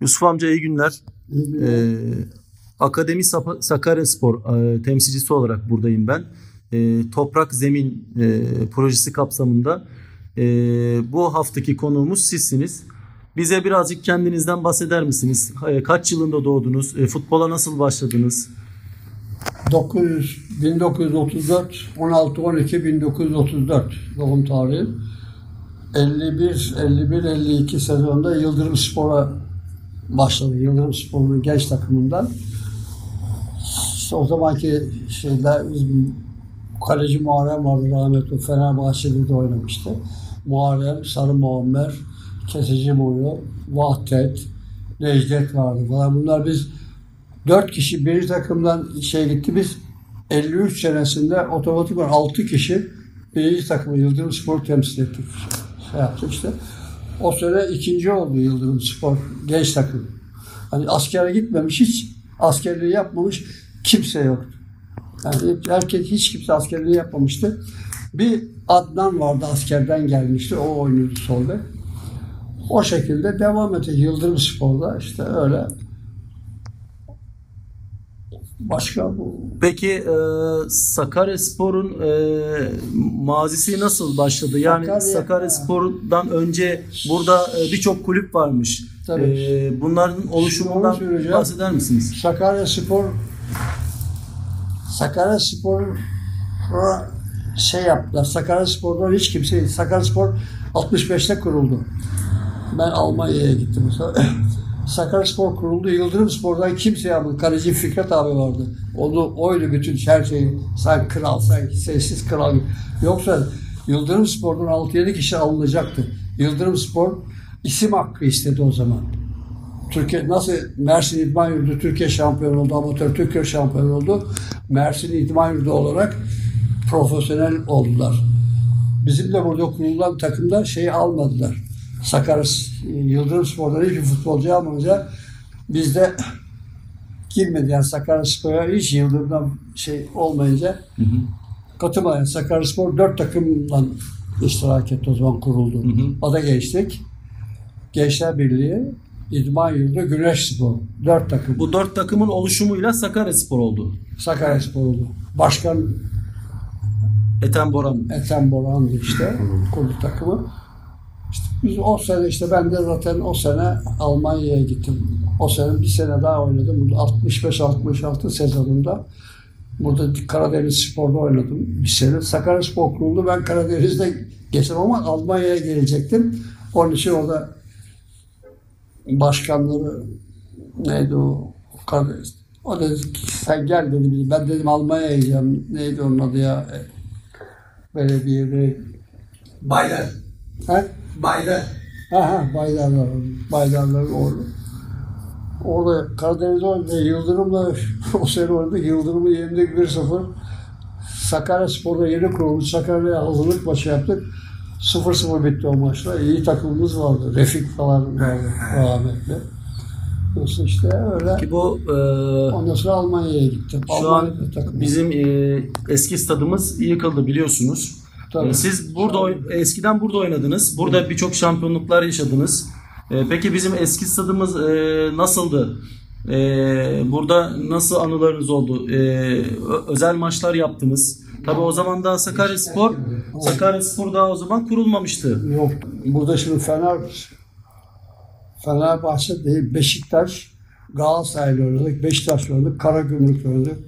Yusuf amca iyi günler. İyi günler. Ee, Akademi Sapa- Sakaryaspor e, temsilcisi olarak buradayım ben. E, Toprak Zemin e, projesi kapsamında e, bu haftaki konuğumuz sizsiniz. Bize birazcık kendinizden bahseder misiniz? E, kaç yılında doğdunuz? E, futbola nasıl başladınız? 900, 1934, 16 12 1934 doğum tarihi. 51 51 52 sezonda Yıldırım Spor'a başladı. Yıldırım Spor'un genç takımından. İşte o zamanki şeyler kaleci Muharrem vardı rahmetli Fenerbahçe'de de oynamıştı. Muharrem, Sarı Muammer, Kesici Boyu, Vahdet, Necdet vardı falan. Bunlar biz dört kişi bir takımdan şey gitti. Biz 53 senesinde otomatik olarak 6 kişi birinci takımı Yıldırım Spor temsil ettik. Şey yaptık işte. O sene ikinci oldu Yıldırım Spor genç takım. Hani askere gitmemiş hiç askerliği yapmamış kimse yoktu. Yani herkes hiç kimse askerliği yapmamıştı. Bir Adnan vardı askerden gelmişti. O oynuyordu solda. O şekilde devam etti Yıldırım Spor'da işte öyle. Başka bu Peki e, Sakaryaspor'un e, mazisi nasıl başladı? Yani Sakarya- Sakaryaspor'dan önce burada e, birçok kulüp varmış. Tabii. E, bunların oluşumundan bahseder misiniz? Sakarya Spor Sakarya Spor şey yaptılar. Sakarya Spor'dan hiç kimse Sakarya Spor 65'te kuruldu. Ben Almanya'ya gittim. Sakarya Spor kuruldu. Yıldırım Spor'dan kimse yapmadı. Kaleci Fikret abi vardı. Onu oydu bütün her şeyi. Sen kral, sen sessiz kral. Yoksa Yıldırım Spor'dan 6-7 kişi alınacaktı. Yıldırım Spor isim hakkı istedi o zaman. Türkiye nasıl Mersin İdman Yurdu Türkiye şampiyonu oldu, amatör Türkiye şampiyonu oldu. Mersin İdman Yurdu olarak profesyonel oldular. Bizim de burada kurulan takımda şeyi almadılar. Sakarya Yıldırım Spor'dan hiçbir futbolcu almayınca biz de girmedi. Yani Sakarya Spor'a hiç Yıldırım'dan şey olmayınca katılmayan Sakarya Spor dört takımla iştirak etti o zaman kuruldu. hı. Ada geçtik. Gençler Birliği, İdman Yurdu, Güneş Spor. Dört takım. Bu dört takımın oluşumuyla Sakaryaspor oldu. Sakarya Spor oldu. Başkan Ethem Boran. Ethem Boran'dı işte kurdu takımı. Biz o sene işte ben de zaten o sene Almanya'ya gittim. O sene bir sene daha oynadım. Burada 65-66 sezonunda burada Karadeniz Spor'da oynadım bir sene. Sakarya Spor kuruldu. Ben Karadeniz'de geçtim ama Almanya'ya gelecektim. Onun için orada başkanları neydi o Karadeniz. O dedi sen gel dedi. Ben dedim Almanya'ya gideceğim. Neydi onun adı ya? Belediyede. Baylar. Ha? Baylar. Ha ha Baydarlar. Baydarlar orada. Orada Karadeniz oynadı. Yıldırım'la o sene oynadık. Yıldırım'ı yendik 1-0. Sakarya Spor'da yeni kurulmuş. Sakarya'ya hazırlık maçı yaptık. 0-0 bitti o maçta. İyi takımımız vardı. Refik falan vardı rahmetli. Nasıl işte öyle. Ki bu e, Ondan sonra Almanya'ya gittim. şu an Almanya'da takım. bizim e, eski stadımız yıkıldı biliyorsunuz. Tabii. E, Siz burada eskiden burada oynadınız. Burada birçok şampiyonluklar yaşadınız. E, Peki bizim eski stadımız e, nasıldı? E, Burada nasıl anılarınız oldu? Özel maçlar yaptınız. Tabii o zaman daha Sakaryaspor, Sakaryaspor daha o zaman kurulmamıştı. Yok. Burada şimdi Fener Fenerbahçe değil Beşiktaş Galatasaray'la oynadık. Beşiktaş oynadık. Karagümrük oynadık.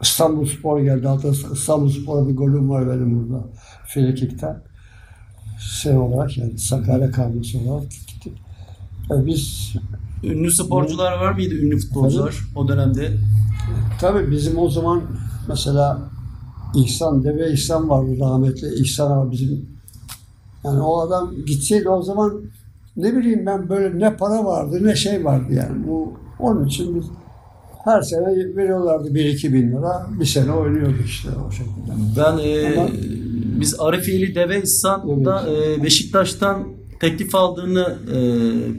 İstanbul Spor geldi. Hatta İstanbul Spor'a bir golüm var benim burada. Frikik'ten. Şey olarak yani Sakarya kadrosu olarak gittik. E biz Ünlü sporcular var mıydı? Ünlü futbolcular o dönemde. Tabii bizim o zaman mesela İhsan, Deve İhsan vardı rahmetli. İhsan abi bizim yani o adam gitseydi o zaman ne bileyim ben böyle ne para vardı ne şey vardı yani. Bu onun için biz her sene veriyorlardı 1-2 bin lira. Bir sene oynuyorduk işte o şekilde. Ben e, Ama- biz Arifeli Deve İhsan'da e, Beşiktaş'tan teklif aldığını e,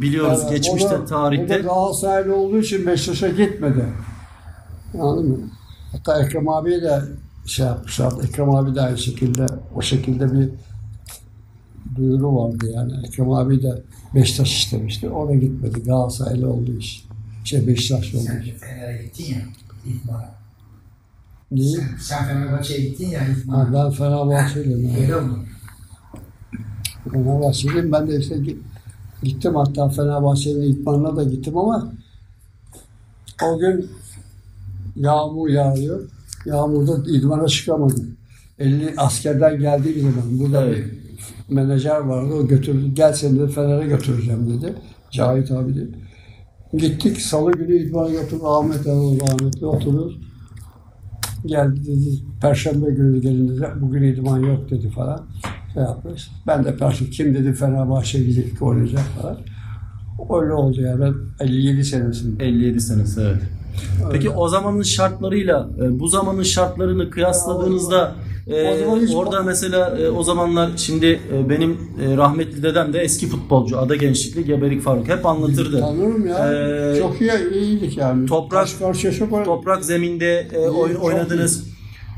biliyoruz Yani geçmişte o da, O tarihte. da Galatasaraylı olduğu için Beşiktaş'a gitmedi. Anladın mı? Hatta Ekrem abiye de şey yapmışlar. Ekrem abi de aynı şekilde o şekilde bir duyuru vardı yani. Ekrem abi de Beşiktaş istemişti. Ona gitmedi. Galatasaraylı olduğu için. Şey Beşiktaş olduğu Sen. Fener'e gittin ya. İtmara. Niye? Sen, sen Fenerbahçe'ye gittin ya Ha, İtmara. ben Fenerbahçeliyim. Öyle oldu. Fenerbahçeliyim. Ben de işte gi- gittim hatta Fenerbahçe'nin idmanına da gittim ama o gün yağmur yağıyor. Yağmurda idmana çıkamadım. 50 askerden geldiği zaman burada Evet. bir menajer vardı. O götürdü. Gel seni de Fener'e götüreceğim dedi. Cahit abi dedi. Gittik. Salı günü idmana götürdü. Ahmet Erol rahmetli oturuyoruz. Geldi dedi. Perşembe günü gelin dedi. Bugün idman yok dedi falan. Şey yapmış. Ben de Perşembe kim dedi Fenerbahçe gidecek oynayacak falan. Öyle oldu yani. Ben 57 senesinde. 57 senesi evet. Peki o zamanın şartlarıyla e, bu zamanın şartlarını kıyasladığınızda e, hiç- orada mesela e, o zamanlar şimdi e, benim e, rahmetli dedem de eski futbolcu Ada Gençlikli Geberik Faruk hep anlatırdı. Tanırım ya. Ee, çok iyi, iyiydik yani. toprak-. Toprak zeminde e, çok oynadınız.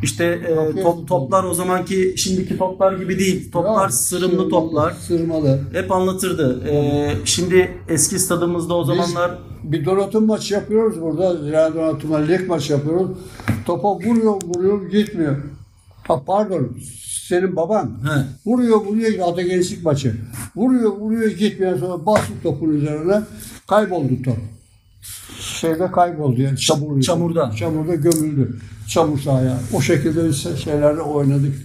İşte e, top, toplar o zamanki şimdiki toplar gibi değil. Toplar Yok, sırımlı toplar. Sırmalı. Hep anlatırdı. E, şimdi eski stadımızda o zamanlar Bir donatım maçı yapıyoruz burada. Zira donatımla lig maçı yapıyoruz. Topa vuruyor, vuruyor, gitmiyor. Ha pardon, senin baban. He. Vuruyor, vuruyor, adı gençlik maçı. Vuruyor, vuruyor, gitmiyor. Sonra bastı topun üzerine. Kayboldu top. Şeyde kayboldu yani çamur. Çamurda. Çamurda gömüldü. Çamur sahaya. O şekilde biz şeylerde oynadık.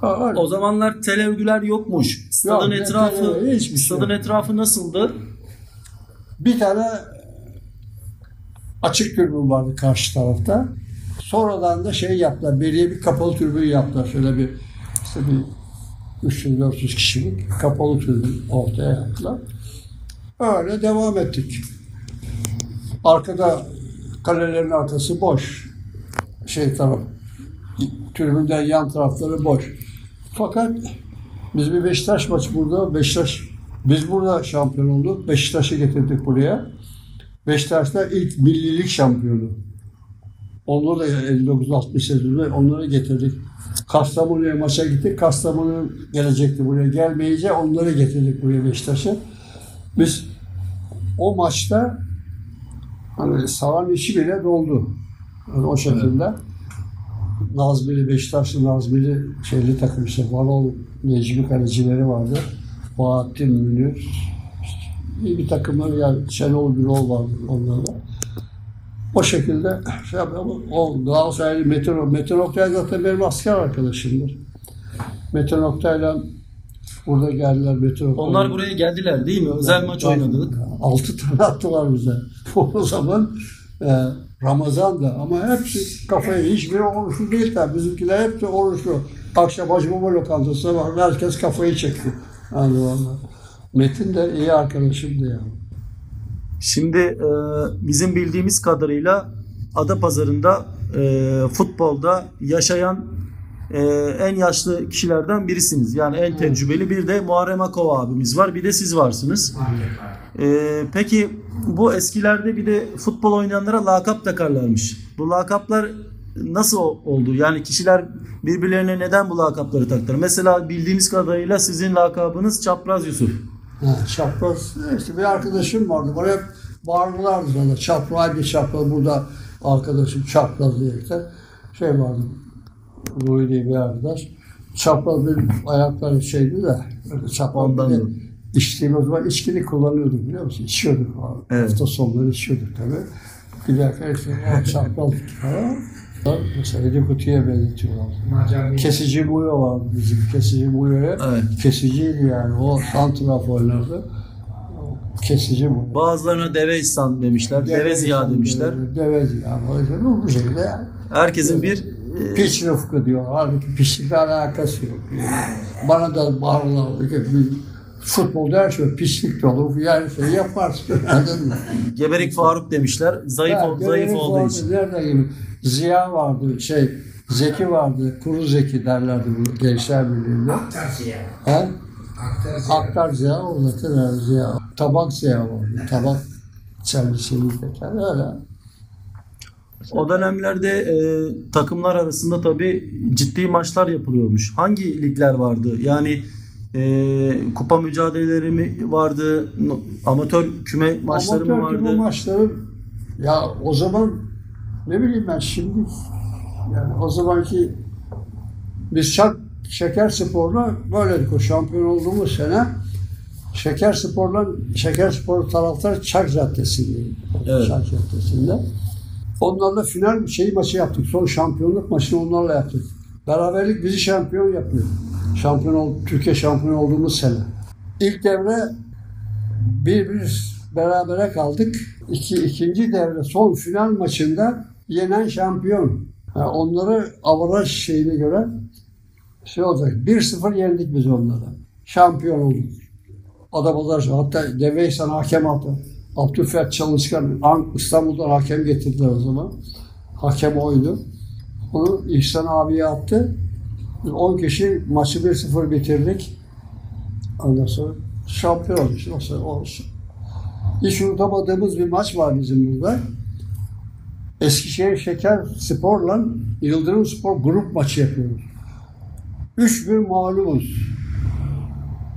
Ha, o zamanlar televgüler yokmuş. Stadın Yok, etrafı şey stadın yok. etrafı nasıldı? Bir tane açık türbün vardı karşı tarafta. Sonradan da şey yaptılar. Belediye bir kapalı türbün yaptılar. Şöyle bir işte bir 300-400 kişilik kapalı türbün ortaya yaptılar. Öyle devam ettik. Arkada kalelerin arkası boş. Şey taraf türbünden yan tarafları boş. Fakat biz bir Beşiktaş maçı burada. Beşiktaş biz burada şampiyon olduk. Beşiktaş'ı getirdik buraya. Beşiktaş'ta ilk millilik şampiyonu. Onları da 59-60 sezonunda onları getirdik. Kastamonu'ya maça gittik. Kastamonu gelecekti buraya. Gelmeyince onları getirdik buraya Beşiktaş'a. Biz o maçta hani sahan içi bile doldu. Yani o şekilde. Nazmili, Beşiktaşlı Nazmili şeyli takım işte Varol Necmi kalecileri vardı. Bahattin Münir. iyi bir takımlar yani Şenol Gürol vardı onlarda. O şekilde şey yapıyor. O Galatasaraylı Metin, Metin Oktay zaten benim asker arkadaşımdır. Metin Oktay'la burada geldiler Metin Oktay. Onlar buraya geldiler değil mi? Özel maç oynadık. Altı tane attılar bize. O zaman e, Ramazan'da ama hepsi kafayı hiçbiri oruçlu değil tabi. Bizimkiler hepsi oruçlu. Akşam Hacı Baba lokantasına var. Herkes kafayı çekti. Yani vallahi. Metin de iyi arkadaşımdı yani. Şimdi e, bizim bildiğimiz kadarıyla Adapazarı'nda e, futbolda yaşayan e, en yaşlı kişilerden birisiniz. Yani en tecrübeli bir de Muharrem Akova abimiz var. Bir de siz varsınız. E, peki bu eskilerde bir de futbol oynayanlara lakap takarlarmış. Bu lakaplar nasıl oldu? Yani kişiler birbirlerine neden bu lakapları taktılar? Mesela bildiğimiz kadarıyla sizin lakabınız Çapraz Yusuf. Ha, çapraz. İşte bir arkadaşım vardı. Bana hep bağırdılardı bana. Çapraz, hadi çapraz. Burada arkadaşım çapraz diyerekten şey vardı. Ruhi diye bir arkadaş. Çapraz benim ayakları şeydi de. Öyle çapraz bir de da. içtiğimiz zaman içkini kullanıyorduk biliyor musun? İçiyorduk. falan. Evet. Hafta sonları içiyorduk tabii. Giderken işte o çapraz falan. Mesela Edi Kutu'ya benzetiyorlar. Kesici Muyo vardı bizim. Kesici Muyo'ya. Evet. Kesiciydi yani. O santraf oynardı. Kesici Muyo. Bazılarına deve İhsan demişler. Deve Ziya demişler. Deve Ziya. böyle Bu bu şekilde. Herkesin bir e, Piç Rıfkı diyor. Halbuki piçlikle alakası yok. Bana da bağırırlar. Bir Futbolda her şey pislik de olur. Yani şey yaparsın. Geberik Faruk demişler. Zayıf Ha, ol, zayıf olduğu için. Nerede gibi? Ziya vardı. Şey Zeki vardı. Kuru Zeki derlerdi bu Gençler Birliği'nde. Aktar Ziya. Ha? Aktar Ziya. Aktar Ziya, Orlatır Ziya. Tabak Ziya vardı. Tabak servisimizde. Öyle. O dönemlerde e, takımlar arasında tabii ciddi maçlar yapılıyormuş. Hangi ligler vardı? Yani Ee, kupa mücadeleleri mi vardı? Amatör küme maçları mı Amatör küme vardı? maçları ya o zaman ne bileyim ben şimdi yani o zamanki biz Şak, Şeker Spor'la böyledik o şampiyon olduğumuz sene Şeker Spor'la Şeker Spor taraftarı Çak Caddesi'ndeydi. Evet. Çak Caddesi'nde. Onlarla final şey maçı yaptık. Son şampiyonluk maçını onlarla yaptık. Beraberlik bizi şampiyon yapıyor. Şampiyon ol, Türkiye şampiyon olduğumuz sene. İlk devre bir bir berabere kaldık. İki, ikinci devre son final maçında yenen şampiyon. Ha, onları avaraj şeyine göre şey olacak. 1-0 yendik biz onları. Şampiyon olduk. Adapazarı hatta Deveysan hakem aldı. Abdülfert Çalışkan An- İstanbul'dan hakem getirdiler o zaman. Hakem oydu. Onu İhsan abiye attı. Biz 10 kişi maçı 1-0 bitirdik. Ondan sonra şampiyon işte. O olsun. Hiç unutamadığımız bir maç var bizim burada. Eskişehir Şeker Spor'la Yıldırım Spor grup maçı yapıyoruz. 3-1 mağlubuz.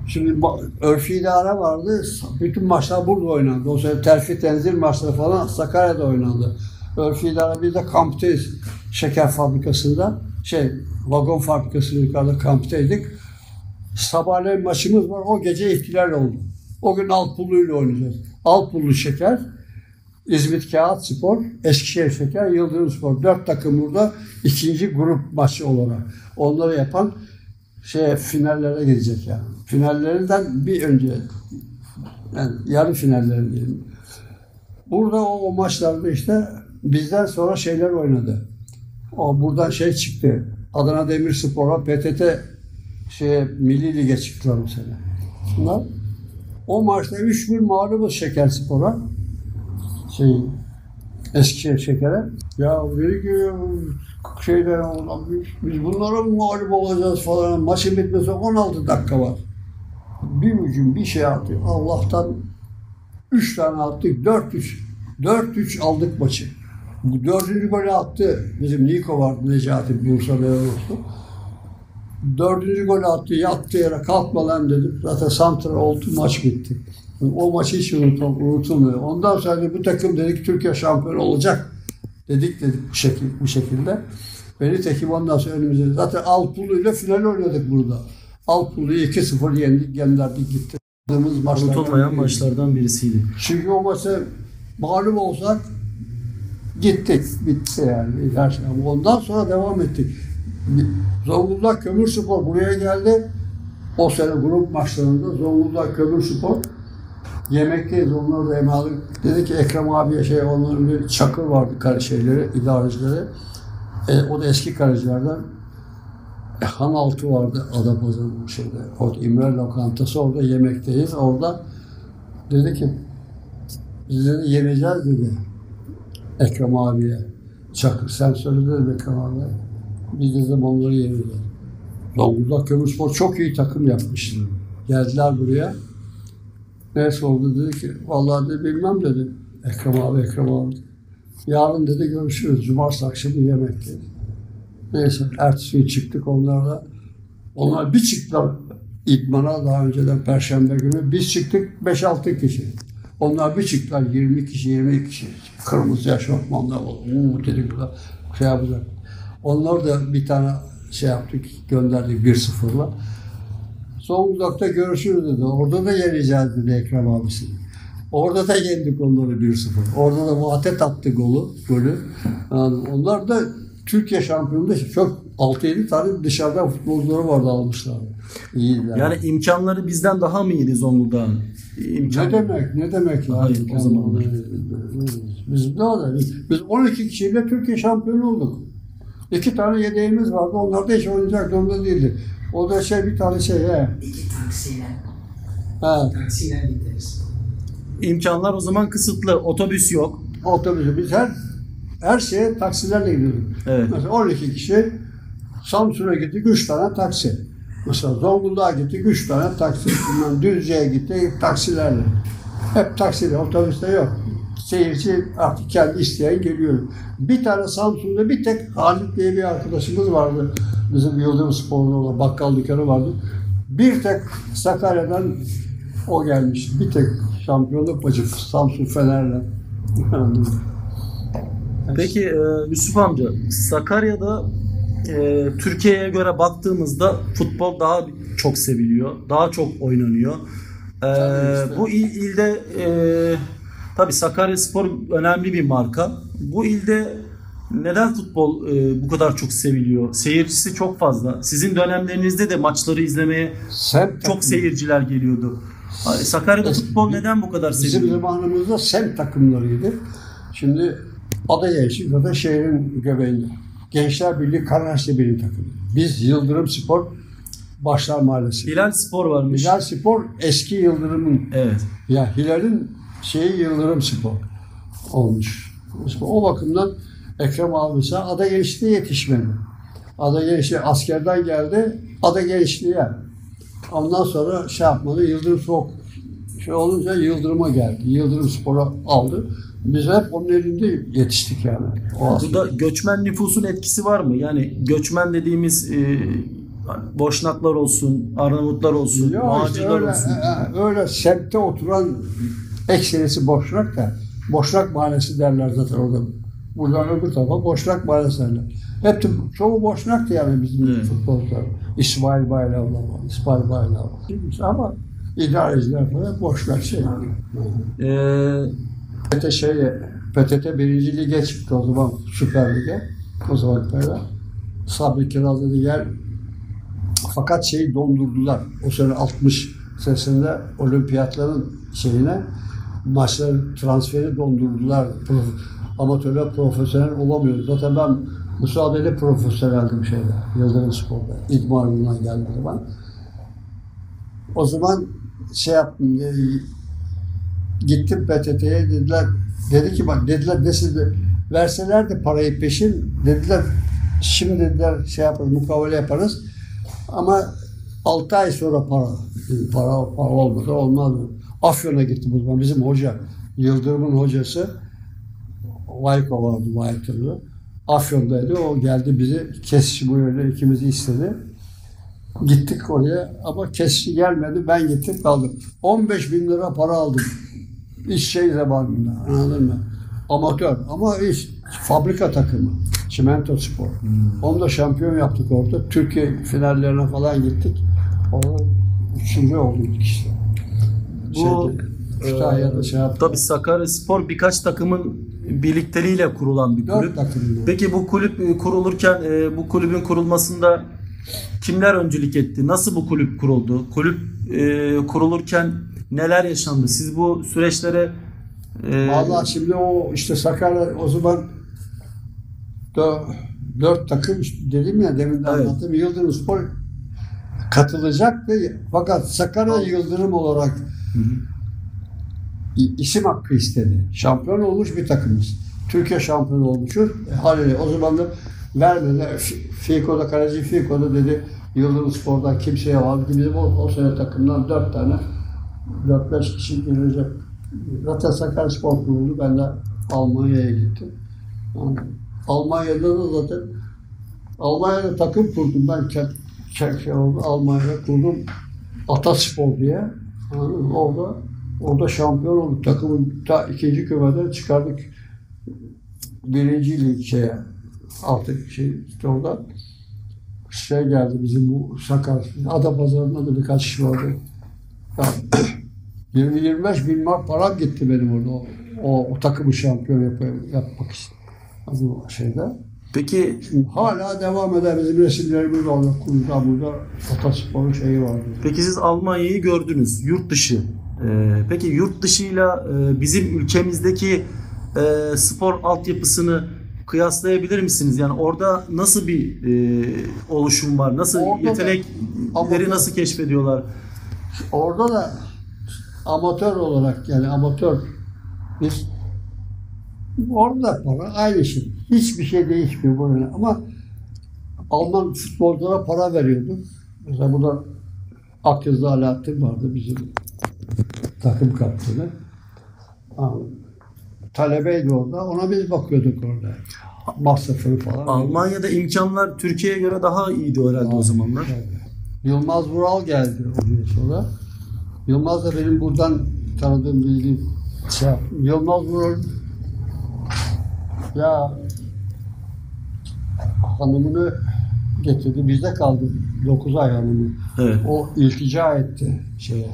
Şimdi örfi idare vardı. Bütün maçlar burada oynandı. O sene terfi tenzil maçları falan Sakarya'da oynandı. Örfi idare biz de kamptayız. Şeker fabrikasında. Şey, vagon fabrikasında yukarıda kamptaydık. Sabahleyin maçımız var. O gece ihtilal oldu. O gün Alpullu ile oynayacağız. Alpullu Şeker, İzmit Kağıt Spor, Eskişehir Şeker, Yıldırım Spor. Dört takım burada ikinci grup maçı olarak. Onları yapan şey finallere gidecek yani. Finallerinden bir önce yani yarı finalleri diyelim. Burada o, o maçlarda işte bizden sonra şeyler oynadı. O buradan şey çıktı. Adana Demirspor'a PTT şey Milli Lig'e çıktılar bu sene. Bunlar o maçta 3-1 mağlubuz Şeker Spor'a. Şey, Eskişehir Şeker'e. Ya dedi ki şeyden "Ulan biz, biz bunlara mağlup olacağız falan. Maçın bitmesi 16 dakika var. Bir hücum bir şey attı. Allah'tan 3 tane attık. 4-3. 4-3 aldık maçı. Dördüncü golü attı. Bizim Niko vardı Necati Bursa Beyoğlu'su. Dördüncü golü attı. Yattı yere kalkma lan dedim. Zaten santra oldu maç bitti. O maçı hiç unutum, unutulmuyor. Ondan sonra bu takım dedik Türkiye şampiyonu olacak. Dedik dedik bu, şekil, bu şekilde. Ve nitekim ondan sonra önümüzde. Zaten Alpulu ile final oynadık burada. Alpulu'yu 2-0 yendik, gönderdik gitti. Oynadığımız maçlardan Unutulmayan maçlardan birisiydi. Çünkü o maça mağlup olsak gittik. Bitti yani. Her şey. Ama ondan sonra devam ettik. Zonguldak Kömürspor buraya geldi. O sene grup maçlarında Zonguldak Kömürspor yemekteyiz. Onlar da emalık. Dedi ki Ekrem abiye şey onların bir çakır vardı kare şeyleri, idarecileri. E, o da eski kalecilerden. E, Han altı vardı Adapazarı'nın şeyde. Orada İmre lokantası orada yemekteyiz. Orada dedi ki biz dedi yeneceğiz dedi. Ekrem abiye. Çakır sen söyle dedi Ekrem abiye. Biz dedim onları yeneceğiz. Zonguldak Kömürspor çok iyi takım yapmış. Geldiler buraya. Neyse oldu dedi ki vallahi de bilmem dedi. Ekrem abi Ekrem abi. Yarın dedi görüşürüz. Cumartesi akşamı yemek dedi. Neyse ertesi gün çıktık onlarla. Onlar bir çıktılar idmana daha önceden perşembe günü. Biz çıktık 5-6 kişi. Onlar bir çıktılar 20 kişi 20 kişi. Kırmızı eşofmanlar oldu. Uuu dedik burada şey yapacak. Onlar da bir tane şey yaptık gönderdik 1-0'la. Zonguldak'ta görüşürüz dedi. Orada da yeneceğiz dedi Ekrem abisi. Orada da yendik onları 1-0. Orada da Vatet attı golü. golü. Yani onlar da Türkiye şampiyonunda çok 6-7 tane dışarıdan futbolcuları vardı almışlar. İyiler. Yani imkanları bizden daha mı iyiydi Zonguldak'ın? İmkan... ne demek? Ne demek? Daha iyi o zamanlar. Biz ne oldu? Biz 12 kişiyle Türkiye şampiyonu olduk. İki tane yedeğimiz vardı. Onlar da hiç oynayacak durumda değildi. O da şey bir tane şey he. İki taksiyle, Ha, taksiyle gideriz. İmkanlar o zaman kısıtlı. Otobüs yok. otobüsü. Biz her her şeye taksilerle gidiyorduk. Evet. Mesela 12 kişi Samsun'a gittik 3 tane taksi. Mesela Zonguldak'a gittik 3 tane taksi. Bundan Düzce'ye gittik taksilerle. Hep taksiyle, otobüste yok. Seyirci artık kendi isteyen geliyor. Bir tane Samsun'da bir tek Halit diye bir arkadaşımız vardı. Bizim Yıldırım Spor'da olan bakkal dükkanı vardı. Bir tek Sakarya'dan o gelmiş. Bir tek şampiyonluk maçı Samsun Fener'le. Peki e, Yusuf amca Sakarya'da e, Türkiye'ye göre baktığımızda futbol daha çok seviliyor. Daha çok oynanıyor. E, işte. Bu il, ilde e, tabi Sakaryaspor önemli bir marka. Bu ilde neden futbol e, bu kadar çok seviliyor? Seyircisi çok fazla. Sizin dönemlerinizde de maçları izlemeye Semt çok takımı. seyirciler geliyordu. Sakarya'da futbol neden bu kadar Bizim seviliyor? zamanımızda semt takımlarıydı. Şimdi Adagençlik zaten şehrin göbeğinde. Gençler Birliği Kararslı Birliği takımı. Biz Yıldırım Spor Başlar Mahallesi. Hilal Spor varmış. Hilal Spor eski Yıldırım'ın Evet. ya Hilal'in şeyi Yıldırım Spor olmuş. O bakımdan Ekrem abi mesela Ada Gençliğe yetişmedi. Ada Gençliği askerden geldi. Ada Gençliğe. Ondan sonra şey yapmadı. Yıldırım Spor şey olunca Yıldırım'a geldi. Yıldırım Spor'a aldı. Biz hep onun elinde yetiştik yani. O. Burada göçmen nüfusun etkisi var mı? Yani göçmen dediğimiz e, Boşnaklar olsun, Arnavutlar olsun, Ya işte öyle, olsun. e, e, öyle semtte oturan ekserisi Boşnak da Boşnak Mahallesi derler zaten orada. Buradan öbür tarafa Boşnak Mahallesi derler. Hep de, çoğu Boşnak'tı yani bizim Evet. futbolcular. İsmail Baylavlar var, İsmail Baylav. Ama idareciler falan Boşnak şey. E, PTT şey, PTT birinci lige çıktı o zaman Süper Lig'e. O zaman böyle. Sabri Kiraz dedi gel. Fakat şeyi dondurdular. O sene 60 senesinde olimpiyatların şeyine maçların transferi dondurdular. Pro- Amatörler profesyonel olamıyor. Zaten ben müsaadeli profesyoneldim şeyde. Yıldırım Spor'da. İdmanından geldiği zaman. O zaman şey yaptım. e, Gittim PTT'ye dediler. Dedi ki bak dediler ne siz de verseler de parayı peşin dediler şimdi dediler şey yaparız mukavele yaparız ama 6 ay sonra para para para olmadı olmaz? Afyon'a gittim o zaman bizim hoca Yıldırım'ın hocası Vayko vardı Vaytırlı. Afyon'daydı. O geldi bizi kesici böyle ikimizi istedi. Gittik oraya ama kesici gelmedi. Ben gittim kaldım. 15 bin lira para aldım. İş şey zamanında anladın mı? Amatör ama iş fabrika takımı. Çimento Spor. Onu da şampiyon yaptık orada. Türkiye finallerine falan gittik. Orada üçüncü olduk işte. Bu, Şeyde, Kütahya'da şey tabii Sakaryaspor birkaç takımın birlikteliğiyle kurulan bir kulüp. Peki bu kulüp e, kurulurken e, bu kulübün kurulmasında kimler öncülük etti? Nasıl bu kulüp kuruldu? Kulüp e, kurulurken neler yaşandı? Siz bu süreçlere e, Vallahi şimdi o işte Sakarya o zaman dö- dört takım işte dedim ya demin de Evet. anlattım. Yıldırım Spor katılacaktı. Fakat Sakarya Yıldırım olarak i- isim hakkı istedi. Şampiyon olmuş bir takımız. Türkiye şampiyonu olmuşuz. E, o zaman da vermedi. Fiko'da, kaleci Fiko'da dedi Yıldırım Spor'dan kimseye var. Bizim o, o sene takımdan dört tane, dört beş kişi girecek. Zaten Sakarya Spor kuruldu. Ben de Almanya'ya gittim. Yani Almanya'da da zaten Almanya'da takım kurdum. Ben ke- ke- oldu, Almanya'da kurdum. Ataspor diye. Mı? Orada orada şampiyon olduk. Takımın ta ikinci kümeden çıkardık. Birinci lig artık şey işte orada şey geldi bizim bu Sakar Adapazarı'nda da birkaç kişi vardı. Ya, 20-25 bin mark param gitti benim orada. O, o, o takımı şampiyon yap, yapmak için. Bu şeyde. Peki Hala devam eder. Bizim resimlerimiz orada. Kurulda burada Ataspor'un şeyi vardı. peki siz Almanya'yı gördünüz yurt dışı. E, peki yurt dışıyla e, bizim ülkemizdeki e, spor altyapısını kıyaslayabilir misiniz? Yani orada nasıl bir e, oluşum var? Nasıl Orada da- yetenekleri Ama- nasıl keşfediyorlar? Orada da amatör olarak yani amatör biz orada para aynı şey. Hiçbir şey değişmiyor böyle. Ama Alman futbolculara para veriyorduk. Mesela burada Akgöz'de Alaaddin vardı bizim takım kaptanı. Talebeydi orada. Ona biz bakıyorduk orada. Masrafını falan. Almanya'da imkanlar Türkiye'ye göre daha iyiydi herhalde o zamanlar. Evet. Yılmaz Vural geldi ondan sonra. Yılmaz da benim buradan tanıdığım bildiğim şey. Yılmaz Vural ya hanımını getirdi. Bizde kaldı 9 ay hanımı. Evet. O iltica etti şeye.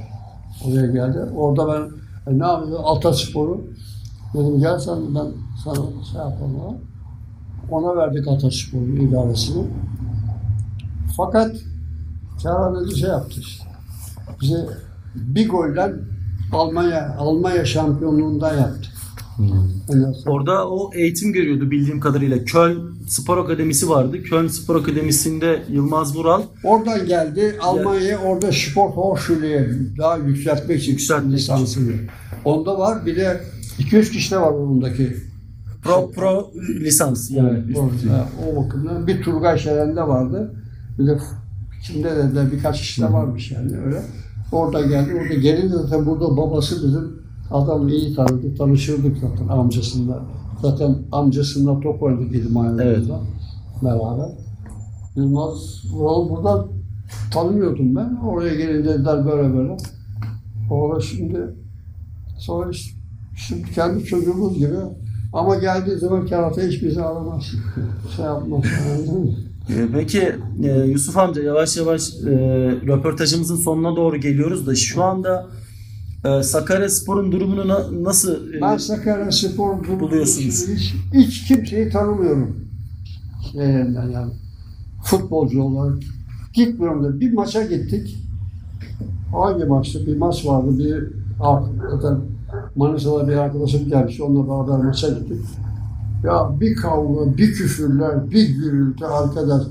Oraya geldi. Orada ben e, ne yapıyor? Ataspor'u dedim gel sen ben sana şey yapalım. ha. Ona verdik Ataspor'u idaresini. Fakat Çağrı dedi şey yaptı işte. Bize bir golden Almanya Almanya şampiyonluğundan yaptı. Orada o eğitim görüyordu bildiğim kadarıyla. Köln Spor Akademisi vardı. Köln Spor Akademisi'nde Yılmaz Vural Oradan geldi Almanya'ya orada Sport Hochschule'ye daha yükseltmek için Yükseltmek lisansını. Onda var bir de 200 kişi de var ondaki. pro pro lisans yani. Evet, orada, o bakımdan bir Turgay Şeren'de vardı. Bir de kimde de, de birkaç kişi de varmış yani öyle. Orada geldi. Orada gelince zaten burada babası bizim adamı iyi tanıdık. Tanışırdık zaten amcasında. Zaten amcasında top oynadık İlmayoğlu'nda Evet. beraber. Yılmaz Vural buradan tanımıyordum ben. Oraya gelince dediler böyle böyle. Orada şimdi sonra işte, şimdi kendi çocuğumuz gibi ama geldiği zaman karate hiç bizi aramaz. Şey yapmaz. Ee, Peki e, Yusuf amca yavaş yavaş e, röportajımızın sonuna doğru geliyoruz da şu anda e, Sakarya Spor'un durumunu na- nasıl e, Ben Sakarya Spor Buluyorsunuz. Hiç, hiç kimseyi tanımıyorum. Şeyinden yani. Futbolcu olarak. Gitmiyorum da bir maça gittik. Hangi maçta? Bir maç vardı. Bir zaten Manisa'da bir arkadaşım gelmiş. Onunla beraber maça gittik. Ya bir kavga, bir küfürler, bir gürültü arkadaş.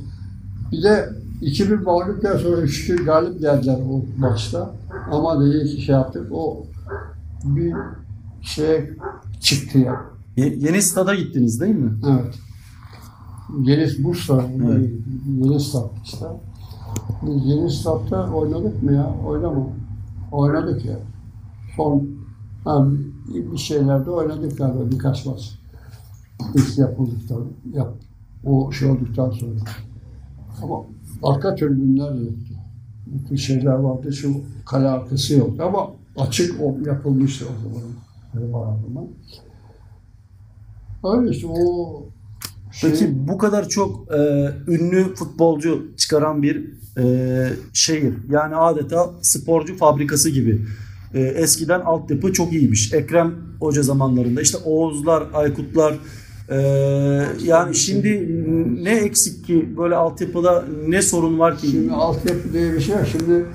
Bir de 2000 mağlupken sonra şükür galip geldiler o maçta. Ama değil ki şey yaptık. O bir şeye çıktı ya. Ye- yeni stada gittiniz değil mi? Evet. Yeni Bursa, Evet. yeni stat işte. Yeni statta oynadık mı ya? Oynama. Oynadık ya. Son ha, bir şeylerde oynadık galiba birkaç maç. İş yapıldıktan, yap, o şey olduktan sonra. Ama arka tribünler yoktu. Bütün şeyler vardı. Şu kale arkası yoktu ama açık o yapılmıştı o zaman. Benim. Öyle işte o şey, Peki bu kadar çok e, ünlü futbolcu çıkaran bir e, şehir. Yani adeta sporcu fabrikası gibi. E, eskiden altyapı çok iyiymiş. Ekrem Hoca zamanlarında işte Oğuzlar, Aykutlar e, yani şimdi ne eksik ki böyle altyapıda ne sorun var ki? Şimdi altyapı diye bir şey var. Şimdi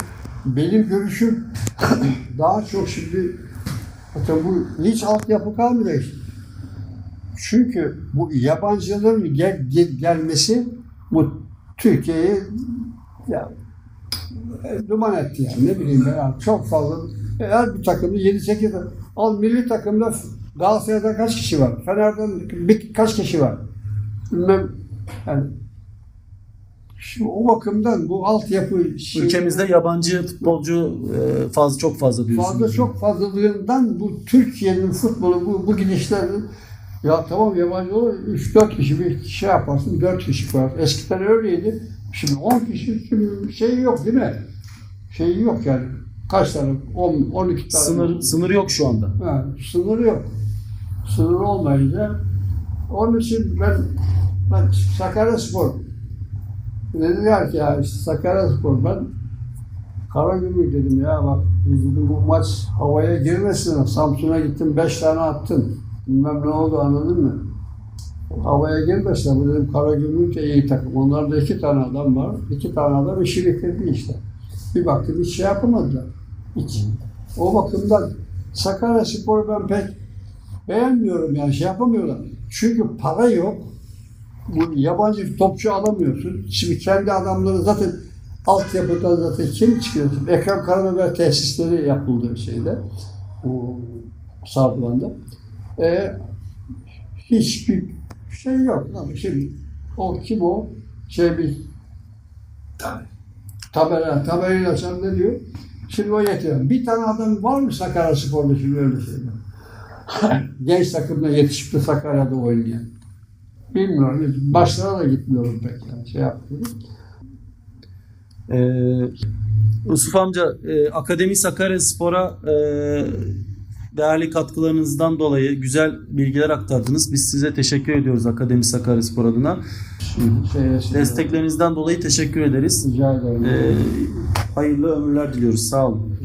benim görüşüm daha çok şimdi zaten bu hiç altyapı kalmıyor. Çünkü bu yabancıların gel, gel- gelmesi bu Türkiye'yi ya, duman etti yani ne bileyim ben çok fazla her bir takımda 7-8 al milli takımda Galatasaray'da kaç kişi var? Fener'den bir, kaç kişi var? Bilmem yani Şimdi o bakımdan bu altyapı şey- Ülkemizde yabancı futbolcu e, fazla çok fazla diyorsunuz. fazla çok fazlalığından bu Türkiye'nin futbolu bu, bu gidişlerin ya tamam yabancı olur 3-4 kişi bir şey yaparsın 4 kişi koyar. Eskiden öyleydi. Şimdi 10 kişi şimdi şey yok değil mi? Şey yok yani. Kaç tane? 10 12 tane. Sınır sınır yok şu anda. Ha, sınır yok. Sınır olmayınca onun için ben, ben Sakarya Spor dediler ki ya işte Sakarya Spor ben Karagümrük dedim ya bak biz dedim bu maç havaya girmesin. Samsun'a gittim 5 tane attın. Bilmem ne oldu anladın mı? Havaya girmesin. Bu dedim Karagümrük de iyi takım. Onlarda iki tane adam var. İki tane adam işi bitirdi işte. Bir baktım hiç şey yapamadılar. Hiç. O bakımdan Sakarya Spor'u ben pek beğenmiyorum yani şey yapamıyorlar. Çünkü para yok. Bu yabancı topçu alamıyorsun. Şimdi kendi adamları zaten altyapıdan zaten kim çıkıyor? Ekrem Karabiber tesisleri yapıldı şeyde. O Sardıvan'da. E, hiçbir şey yok. Ama Şimdi o kim o? Şey bir tabela, tabelayla açan ne diyor? Şimdi o yetiyor. Bir tane adam var mı Sakarya Spor'da şimdi öyle şeyler? Genç takımda yetişip de Sakarya'da oynayan. Bilmiyorum. Başlara da gitmiyorum pek yani şey yapmıyorum. E, Yusuf amca e, Akademi Sakarya Spor'a e, değerli katkılarınızdan dolayı güzel bilgiler aktardınız. Biz size teşekkür ediyoruz Akademi Sakarya Spor adına. Şey, Desteklerinizden dolayı teşekkür ederiz. Rica ederim. E, hayırlı ömürler diliyoruz. Sağ olun.